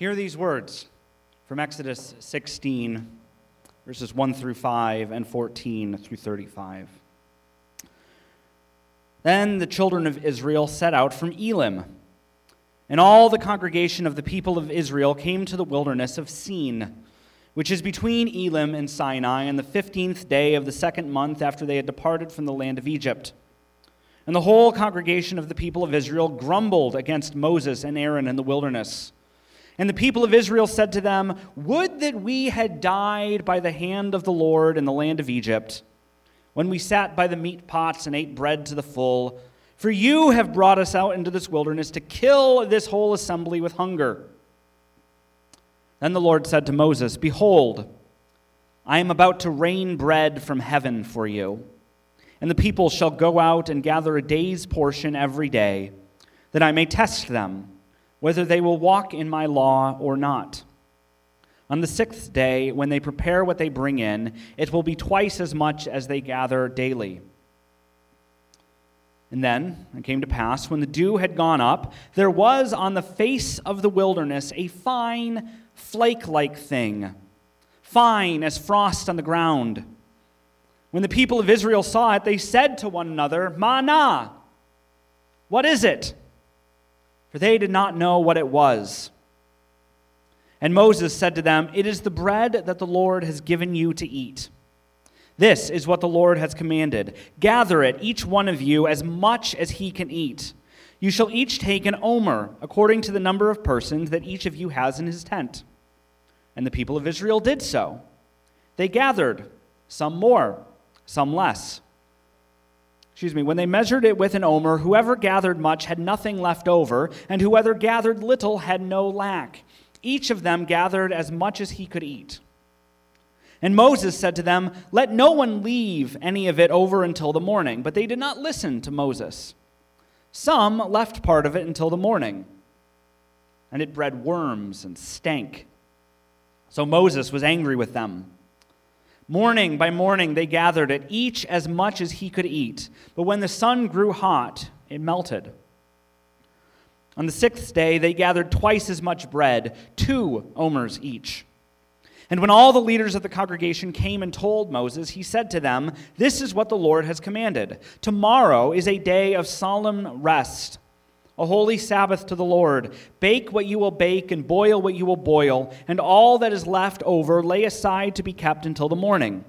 Hear these words from Exodus 16, verses 1 through 5 and 14 through 35. Then the children of Israel set out from Elim, and all the congregation of the people of Israel came to the wilderness of Sin, which is between Elim and Sinai, on the fifteenth day of the second month after they had departed from the land of Egypt. And the whole congregation of the people of Israel grumbled against Moses and Aaron in the wilderness. And the people of Israel said to them, Would that we had died by the hand of the Lord in the land of Egypt, when we sat by the meat pots and ate bread to the full. For you have brought us out into this wilderness to kill this whole assembly with hunger. Then the Lord said to Moses, Behold, I am about to rain bread from heaven for you, and the people shall go out and gather a day's portion every day, that I may test them whether they will walk in my law or not. On the sixth day, when they prepare what they bring in, it will be twice as much as they gather daily. And then it came to pass, when the dew had gone up, there was on the face of the wilderness a fine, flake like thing, fine as frost on the ground. When the people of Israel saw it, they said to one another, Manna, what is it? For they did not know what it was. And Moses said to them, It is the bread that the Lord has given you to eat. This is what the Lord has commanded. Gather it, each one of you, as much as he can eat. You shall each take an omer, according to the number of persons that each of you has in his tent. And the people of Israel did so. They gathered, some more, some less excuse me, when they measured it with an omer, whoever gathered much had nothing left over, and whoever gathered little had no lack. Each of them gathered as much as he could eat. And Moses said to them, Let no one leave any of it over until the morning. But they did not listen to Moses. Some left part of it until the morning, and it bred worms and stank. So Moses was angry with them. Morning by morning they gathered it, each as much as he could eat. But when the sun grew hot, it melted. On the sixth day they gathered twice as much bread, two omers each. And when all the leaders of the congregation came and told Moses, he said to them, This is what the Lord has commanded. Tomorrow is a day of solemn rest a holy Sabbath to the Lord. Bake what you will bake, and boil what you will boil, and all that is left over lay aside to be kept until the morning.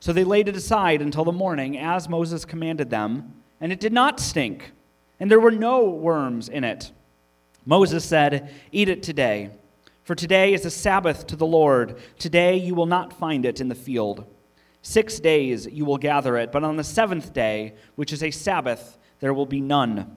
So they laid it aside until the morning, as Moses commanded them, and it did not stink, and there were no worms in it. Moses said, Eat it today, for today is a Sabbath to the Lord. Today you will not find it in the field. Six days you will gather it, but on the seventh day, which is a Sabbath, there will be none.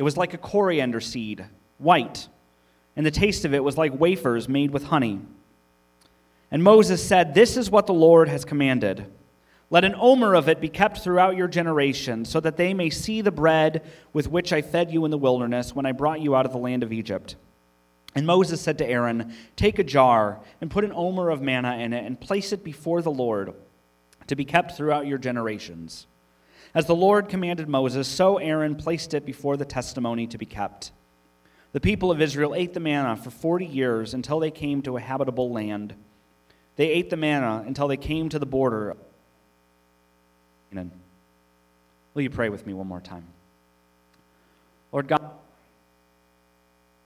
It was like a coriander seed, white, and the taste of it was like wafers made with honey. And Moses said, This is what the Lord has commanded. Let an omer of it be kept throughout your generations, so that they may see the bread with which I fed you in the wilderness when I brought you out of the land of Egypt. And Moses said to Aaron, Take a jar and put an omer of manna in it, and place it before the Lord to be kept throughout your generations. As the Lord commanded Moses, so Aaron placed it before the testimony to be kept. The people of Israel ate the manna for 40 years until they came to a habitable land. They ate the manna until they came to the border. Will you pray with me one more time? Lord God,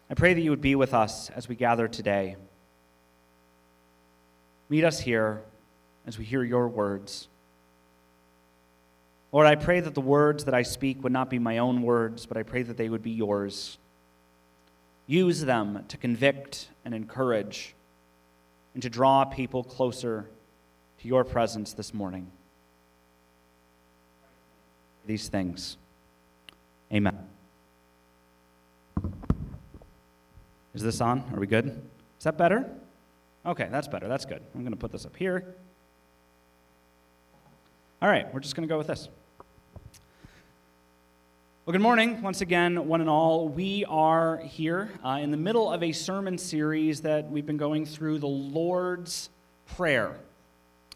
I pray that you would be with us as we gather today. Meet us here as we hear your words. Lord, I pray that the words that I speak would not be my own words, but I pray that they would be yours. Use them to convict and encourage and to draw people closer to your presence this morning. These things. Amen. Is this on? Are we good? Is that better? Okay, that's better. That's good. I'm going to put this up here. All right, we're just going to go with this. Well, good morning, once again, one and all. We are here uh, in the middle of a sermon series that we've been going through the Lord's Prayer.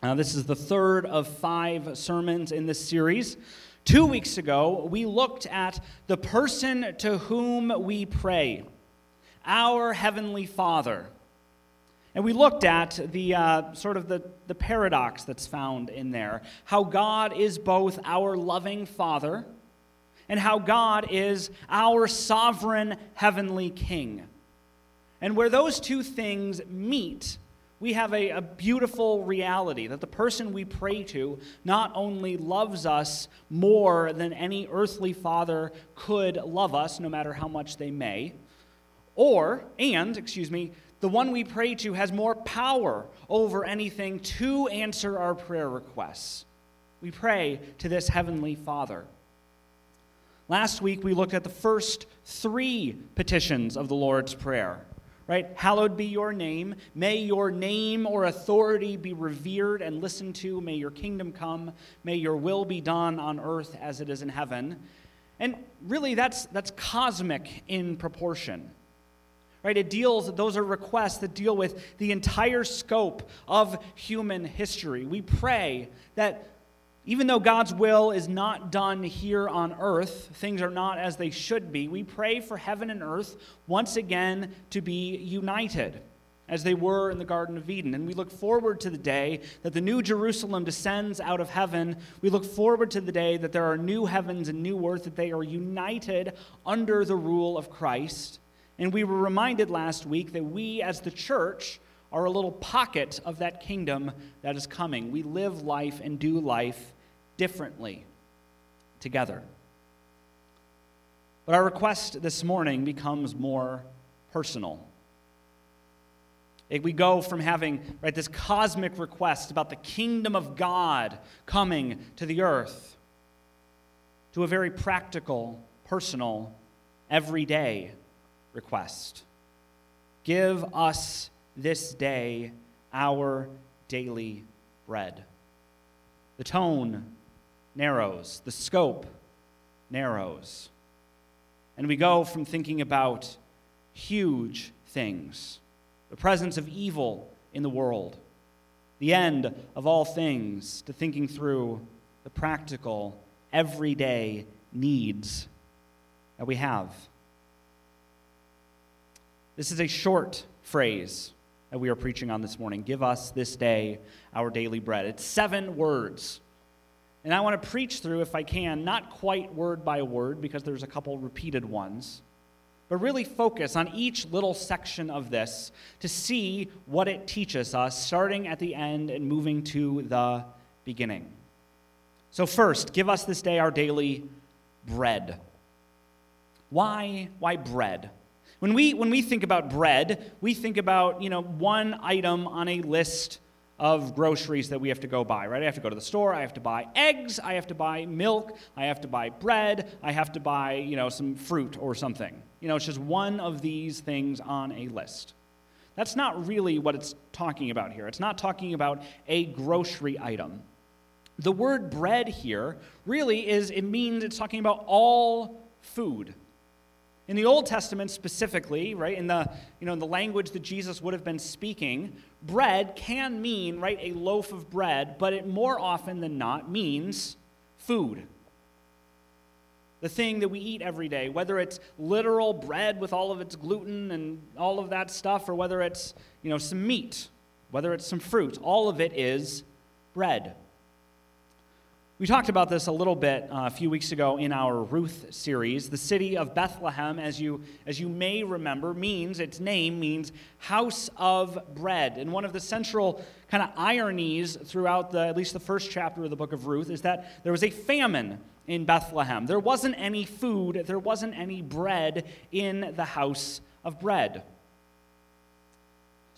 Uh, this is the third of five sermons in this series. Two weeks ago, we looked at the person to whom we pray, our Heavenly Father. And we looked at the uh, sort of the, the paradox that's found in there how God is both our loving Father and how God is our sovereign heavenly King. And where those two things meet, we have a, a, beautiful reality that the person we pray to not only loves us more than any earthly father could love us, no matter how much they may, or, and, excuse me, the one we pray to has more power over anything to answer our prayer requests. We pray to this heavenly Father. Last week, we looked at the first three petitions of the Lord's Prayer. Right? Hallowed be your name. May your name or authority be revered and listened to. May your kingdom come. May your will be done on earth as it is in heaven. And really, that's, that's cosmic in proportion. Right? It deals, those are requests that deal with the entire scope of human history. We pray that even though God's will is not done here on earth, things are not as they should be, we pray for heaven and earth once again to be united as they were in the Garden of Eden. And we look forward to the day that the new Jerusalem descends out of heaven. We look forward to the day that there are new heavens and new earth, that they are united under the rule of Christ. And we were reminded last week that we, as the church, are a little pocket of that kingdom that is coming. We live life and do life differently together. But our request this morning becomes more personal. We go from having right, this cosmic request about the kingdom of God coming to the earth to a very practical, personal, everyday request. Give us this day our daily bread. The tone narrows, the scope narrows. And we go from thinking about huge things, the presence of evil in the world, the end of all things, to thinking through the practical, everyday needs that we have. This is a short phrase that we are preaching on this morning. Give us this day our daily bread. It's seven words. And I want to preach through, if I can, not quite word by word, because there's a couple repeated ones, but really focus on each little section of this to see what it teaches us, starting at the end and moving to the beginning. So, first, give us this day our daily bread. Why, why bread? When we, when we think about bread, we think about you know, one item on a list of groceries that we have to go buy, right? I have to go to the store, I have to buy eggs, I have to buy milk, I have to buy bread, I have to buy, you know, some fruit or something. You know, it's just one of these things on a list. That's not really what it's talking about here. It's not talking about a grocery item. The word bread here really is, it means it's talking about all food. In the Old Testament specifically, right, in the, you know, in the language that Jesus would have been speaking, bread can mean, right, a loaf of bread, but it more often than not means food. The thing that we eat every day, whether it's literal bread with all of its gluten and all of that stuff, or whether it's, you know, some meat, whether it's some fruit, all of it is bread. We talked about this a little bit uh, a few weeks ago in our Ruth series. The city of Bethlehem, as you, as you may remember, means, its name means house of bread. And one of the central kind of ironies throughout the, at least the first chapter of the book of Ruth is that there was a famine in Bethlehem. There wasn't any food, there wasn't any bread in the house of bread.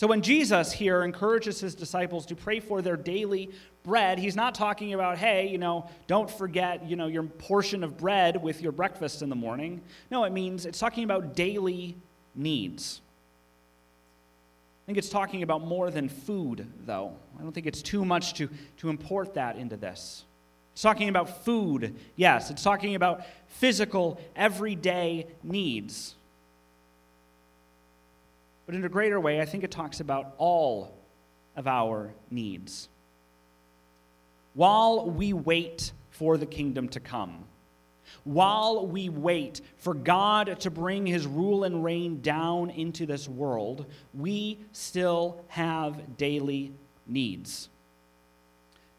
So when Jesus here encourages his disciples to pray for their daily bread, he's not talking about, hey, you know, don't forget, you know, your portion of bread with your breakfast in the morning. No, it means it's talking about daily needs. I think it's talking about more than food, though. I don't think it's too much to, to import that into this. It's talking about food, yes. It's talking about physical, everyday needs. But in a greater way, I think it talks about all of our needs. While we wait for the kingdom to come, while we wait for God to bring his rule and reign down into this world, we still have daily needs.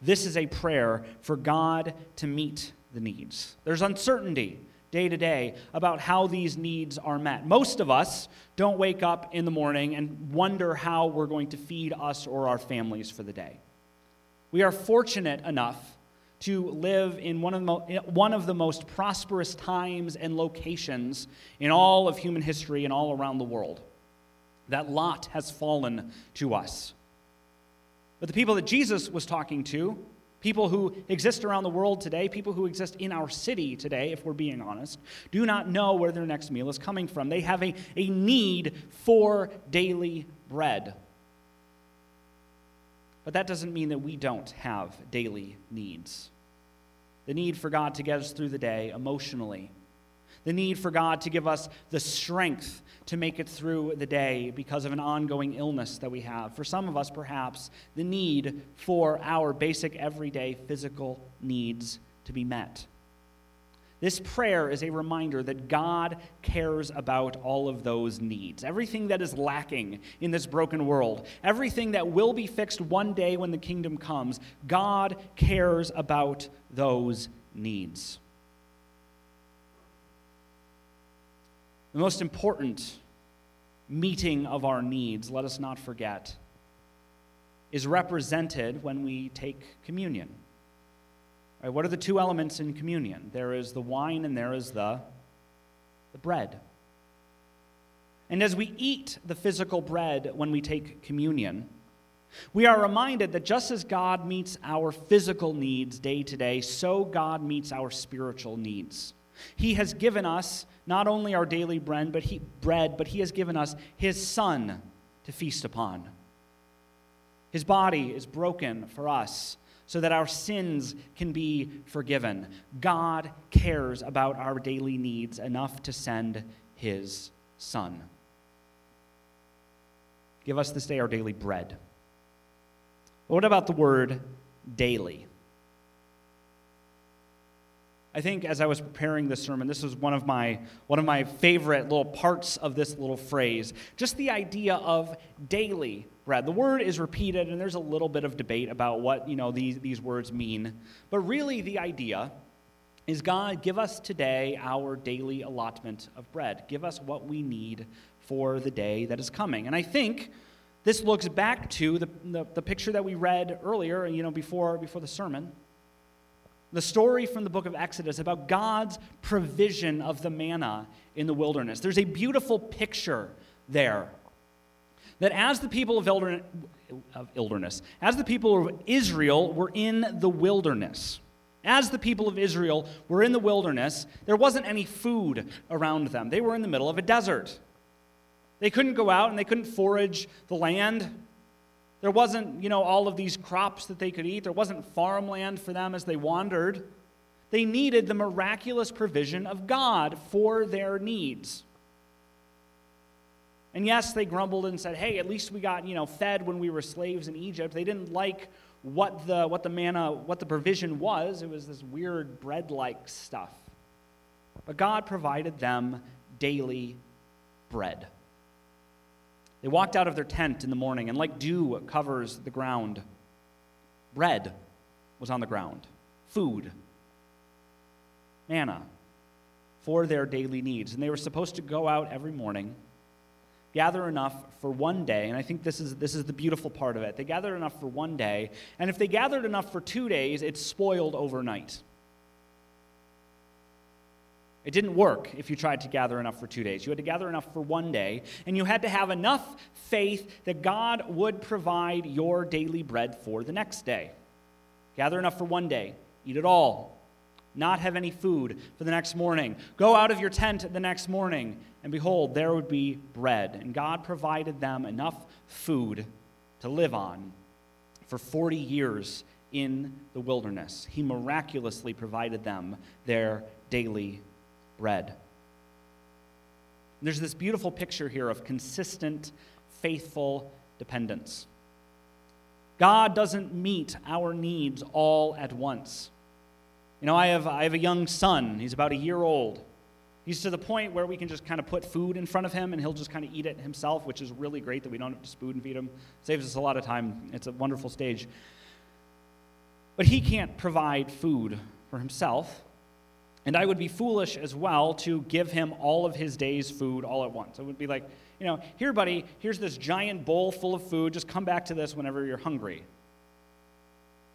This is a prayer for God to meet the needs. There's uncertainty day to day about how these needs are met. Most of us don't wake up in the morning and wonder how we're going to feed us or our families for the day. We are fortunate enough to live in one of, the mo- one of the most prosperous times and locations in all of human history and all around the world. That lot has fallen to us. But the people that Jesus was talking to, people who exist around the world today, people who exist in our city today, if we're being honest, do not know where their next meal is coming from. They have a, a need for daily bread. But that doesn't mean that we don't have daily needs. The need for God to get us through the day emotionally, the need for God to give us the strength to make it through the day because of an ongoing illness that we have. For some of us, perhaps, the need for our basic everyday physical needs to be met. This prayer is a reminder that God cares about all of those needs. Everything that is lacking in this broken world, everything that will be fixed one day when the kingdom comes, God cares about those needs. The most important meeting of our needs, let us not forget, is represented when we take communion. Right, what are the two elements in communion? There is the wine and there is the, the bread. And as we eat the physical bread when we take communion, we are reminded that just as God meets our physical needs day to day, so God meets our spiritual needs. He has given us not only our daily bread, but he, bread, but he has given us his son to feast upon. His body is broken for us so that our sins can be forgiven. God cares about our daily needs enough to send his son. Give us this day our daily bread. But what about the word daily? I think as I was preparing this sermon, this was one of my one of my favorite little parts of this little phrase. Just the idea of daily bread. The word is repeated, and there's a little bit of debate about what you know these, these words mean. But really, the idea is God, give us today our daily allotment of bread. Give us what we need for the day that is coming. And I think this looks back to the, the, the picture that we read earlier, you know, before, before the sermon the story from the book of Exodus about God's provision of the manna in the wilderness. There's a beautiful picture there that as the people of wilderness, of wilderness, as the people of Israel were in the wilderness, as the people of Israel were in the wilderness, there wasn't any food around them. They were in the middle of a desert. They couldn't go out and they couldn't forage the land. There wasn't, you know, all of these crops that they could eat. There wasn't farmland for them as they wandered. They needed the miraculous provision of God for their needs. And yes, they grumbled and said, hey, at least we got, you know, fed when we were slaves in Egypt. They didn't like what the, what the manna, what the provision was. It was this weird bread like stuff. But God provided them daily bread. They walked out of their tent in the morning, and like dew covers the ground, bread was on the ground, food, manna for their daily needs. And they were supposed to go out every morning, gather enough for one day, and I think this is, this is the beautiful part of it. They gathered enough for one day, and if they gathered enough for two days, it spoiled overnight. It didn't work if you tried to gather enough for two days. You had to gather enough for one day, and you had to have enough faith that God would provide your daily bread for the next day. Gather enough for one day, eat it all. not have any food for the next morning. Go out of your tent the next morning, and behold, there would be bread. And God provided them enough food to live on for 40 years in the wilderness. He miraculously provided them their daily bread. There's this beautiful picture here of consistent, faithful dependence. God doesn't meet our needs all at once. You know, I have, I have a young son. He's about a year old. He's to the point where we can just kind of put food in front of him and he'll just kind of eat it himself, which is really great that we don't have to spoon feed him. Saves us a lot of time. It's a wonderful stage. But he can't provide food for himself. And I would be foolish as well to give him all of his day's food all at once. It would be like, you know, here, buddy, here's this giant bowl full of food. Just come back to this whenever you're hungry.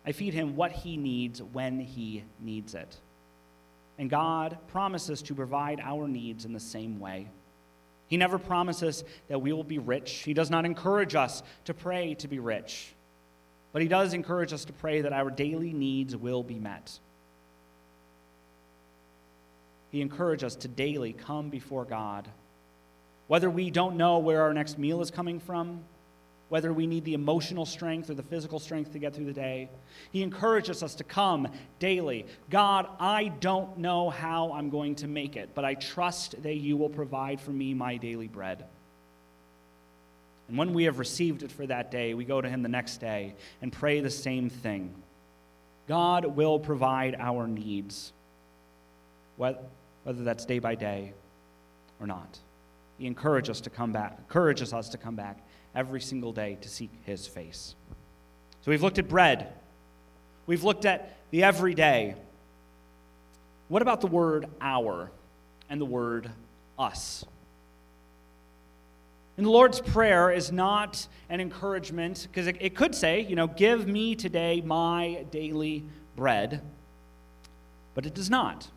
I feed him what he needs when he needs it. And God promises to provide our needs in the same way. He never promises that we will be rich. He does not encourage us to pray to be rich. But He does encourage us to pray that our daily needs will be met. He encourages us to daily come before God. Whether we don't know where our next meal is coming from, whether we need the emotional strength or the physical strength to get through the day. He encourages us to come daily. God, I don't know how I'm going to make it, but I trust that you will provide for me my daily bread. And when we have received it for that day, we go to Him the next day and pray the same thing. God will provide our needs, whether that's day by day or not. He encourages us to come back, encourages us to come back every single day to seek his face. So we've looked at bread. We've looked at the everyday. What about the word our and the word us? And the Lord's Prayer is not an encouragement, because it, it, could say, you know, give me today my daily bread, but it does not.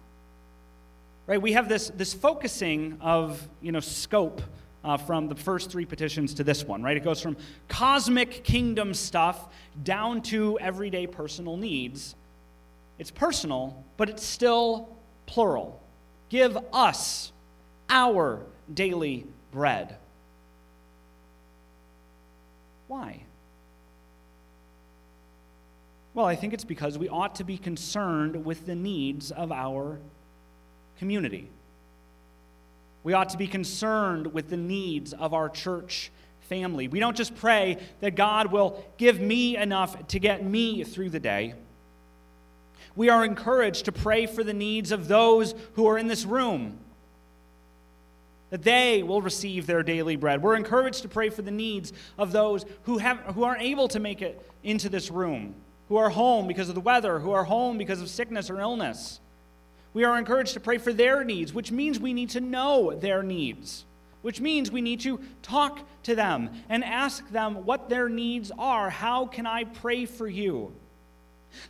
Right? We have this, this focusing of, you know, scope uh, from the first three petitions to this one, right? It goes from cosmic kingdom stuff down to everyday personal needs. It's personal, but it's still plural. Give us our daily bread. Why? Well, I think it's because we ought to be concerned with the needs of our community. We ought to be concerned with the needs of our church family. We don't just pray that God will give me enough to get me through the day. We are encouraged to pray for the needs of those who are in this room, that they will receive their daily bread. We're encouraged to pray for the needs of those who, have, who aren't able to make it into this room, who are home because of the weather, who are home because of sickness or illness. We are encouraged to pray for their needs, which means we need to know their needs, which means we need to talk to them and ask them what their needs are. How can I pray for you?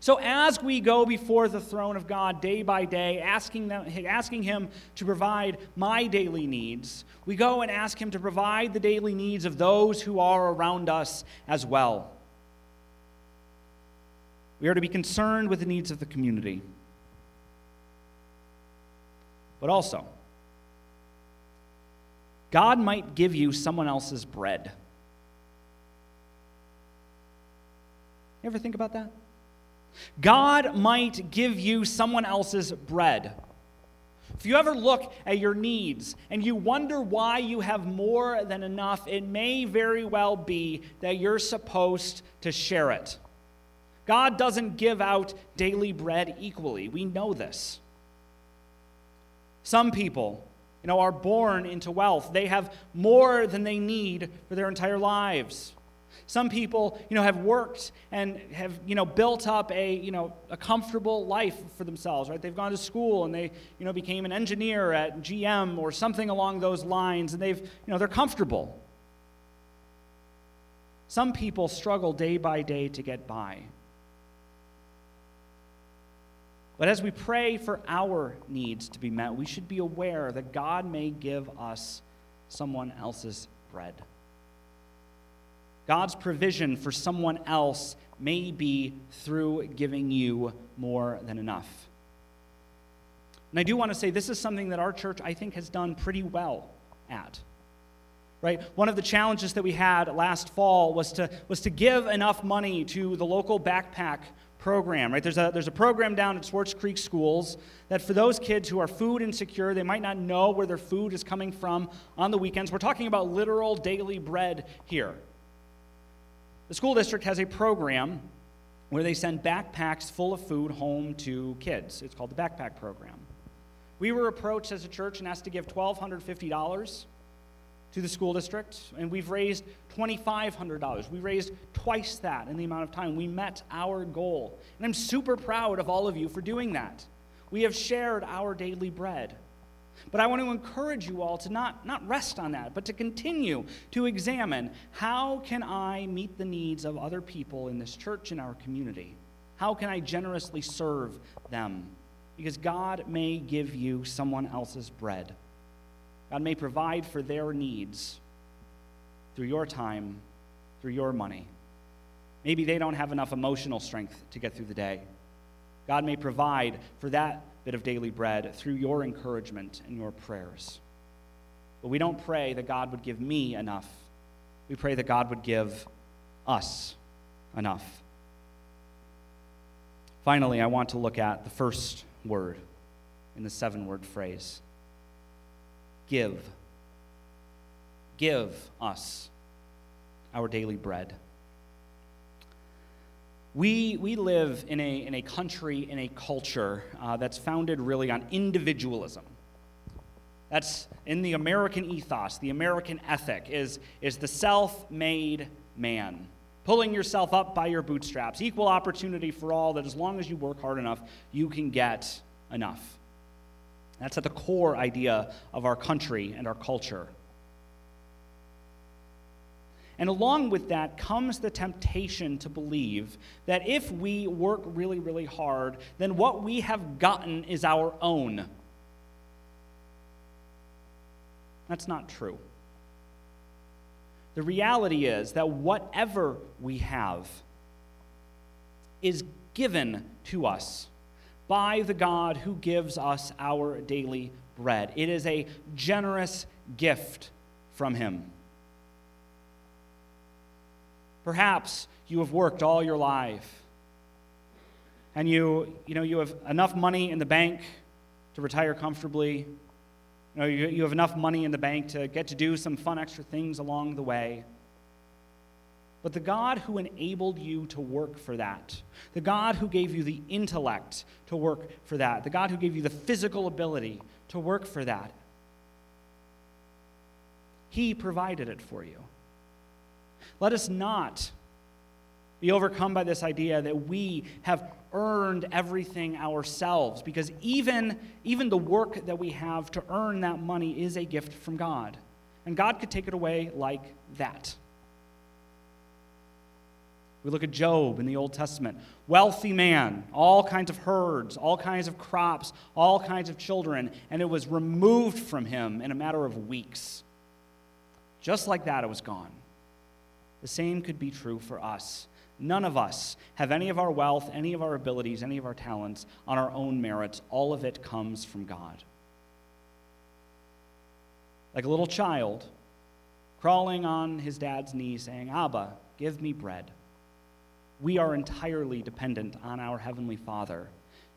So, as we go before the throne of God day by day, asking, them, asking Him to provide my daily needs, we go and ask Him to provide the daily needs of those who are around us as well. We are to be concerned with the needs of the community. But also, God might give you someone else's bread. You ever think about that? God might give you someone else's bread. If you ever look at your needs and you wonder why you have more than enough, it may very well be that you're supposed to share it. God doesn't give out daily bread equally. We know this. Some people, you know, are born into wealth. They have more than they need for their entire lives. Some people, you know, have worked and have, you know, built up a, you know, a comfortable life for themselves, right? They've gone to school and they, you know, became an engineer at GM or something along those lines and they've, you know, they're comfortable. Some people struggle day by day to get by. But as we pray for our needs to be met, we should be aware that God may give us someone else's bread. God's provision for someone else may be through giving you more than enough. And I do want to say this is something that our church, I think, has done pretty well at. Right? One of the challenges that we had last fall was to, was to give enough money to the local backpack program, right? There's a, there's a program down at Swartz Creek Schools that for those kids who are food insecure, they might not know where their food is coming from on the weekends. We're talking about literal daily bread here. The school district has a program where they send backpacks full of food home to kids. It's called the Backpack Program. We were approached as a church and asked to give $1,250 to the school district, and we've raised $2,500. We raised twice that in the amount of time. We met our goal. And I'm super proud of all of you for doing that. We have shared our daily bread. But I want to encourage you all to not, not rest on that, but to continue to examine how can I meet the needs of other people in this church, in our community? How can I generously serve them? Because God may give you someone else's bread. God may provide for their needs through your time, through your money. Maybe they don't have enough emotional strength to get through the day. God may provide for that bit of daily bread through your encouragement and your prayers. But we don't pray that God would give me enough. We pray that God would give us enough. Finally, I want to look at the first word in the seven word phrase give. Give us our daily bread. We, we live in a, in a country, in a culture uh, that's founded really on individualism. That's in the American ethos, the American ethic is, is the self made man. Pulling yourself up by your bootstraps, equal opportunity for all, that as long as you work hard enough, you can get enough. That's at the core idea of our country and our culture. And along with that comes the temptation to believe that if we work really, really hard, then what we have gotten is our own. That's not true. The reality is that whatever we have is given to us by the God who gives us our daily bread. It is a generous gift from Him. Perhaps you have worked all your life and you, you, know, you have enough money in the bank to retire comfortably. You, know, you, you have enough money in the bank to get to do some fun extra things along the way. But the God who enabled you to work for that, the God who gave you the intellect to work for that, the God who gave you the physical ability to work for that, He provided it for you. Let us not be overcome by this idea that we have earned everything ourselves, because even, even the work that we have to earn that money is a gift from God. And God could take it away like that. We look at Job in the Old Testament. Wealthy man, all kinds of herds, all kinds of crops, all kinds of children, and it was removed from him in a matter of weeks. Just like that, it was gone. The same could be true for us. None of us have any of our wealth, any of our abilities, any of our talents on our own merits. All of it comes from God. Like a little child crawling on his dad's knee saying, Abba, give me bread we are entirely dependent on our Heavenly Father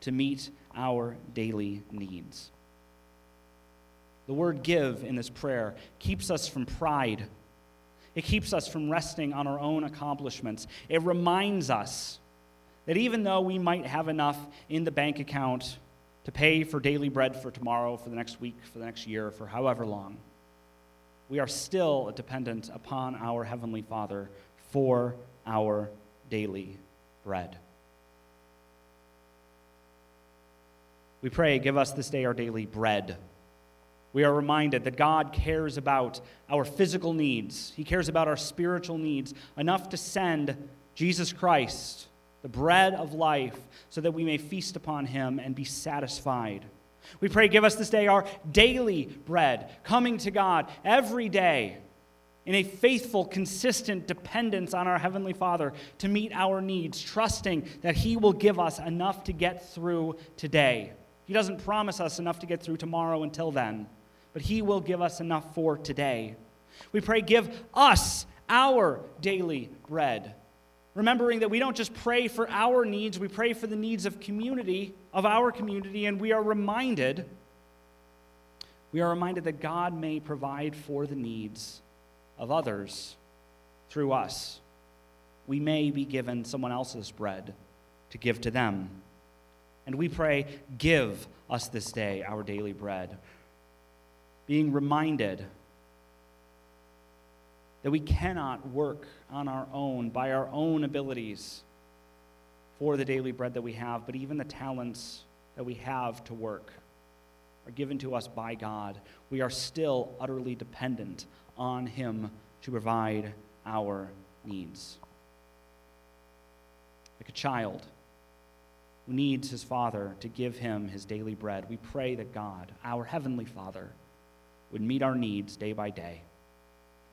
to meet our daily needs. The word give in this prayer keeps us from pride. It keeps us from resting on our own accomplishments. It reminds us that even though we might have enough in the bank account to pay for daily bread for tomorrow, for the next week, for the next year, for however long, we are still dependent upon our Heavenly Father for our daily bread. We pray, give us this day our daily bread. We are reminded that God cares about our physical needs, He cares about our spiritual needs enough to send Jesus Christ, the bread of life, so that we may feast upon Him and be satisfied. We pray, give us this day our daily bread, coming to God every day in a faithful, consistent dependence on our Heavenly Father to meet our needs, trusting that He will give us enough to get through today He doesn't promise us enough to get through tomorrow until then, but He will give us enough for today. We pray, give us our daily bread. Remembering that we don't just pray for our needs, we pray for the needs of community, of our community, and we are reminded we are reminded that God may provide for the needs of others through us. We may be given someone else's bread to give to them. And we pray, give us this day our daily bread. Being reminded that we cannot work on our own, by our own abilities, for the daily bread that we have, but even the talents that we have to work are given to us by God. We are still utterly dependent on Him to provide our needs. Like a child who needs his father to give him his daily bread, we pray that God, our Heavenly Father, would meet our needs day by day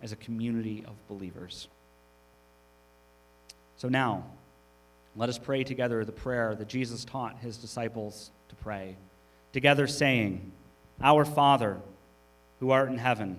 as a community of believers. So now, let us pray together the prayer that Jesus taught his disciples to pray, together saying, Our Father, who art in heaven,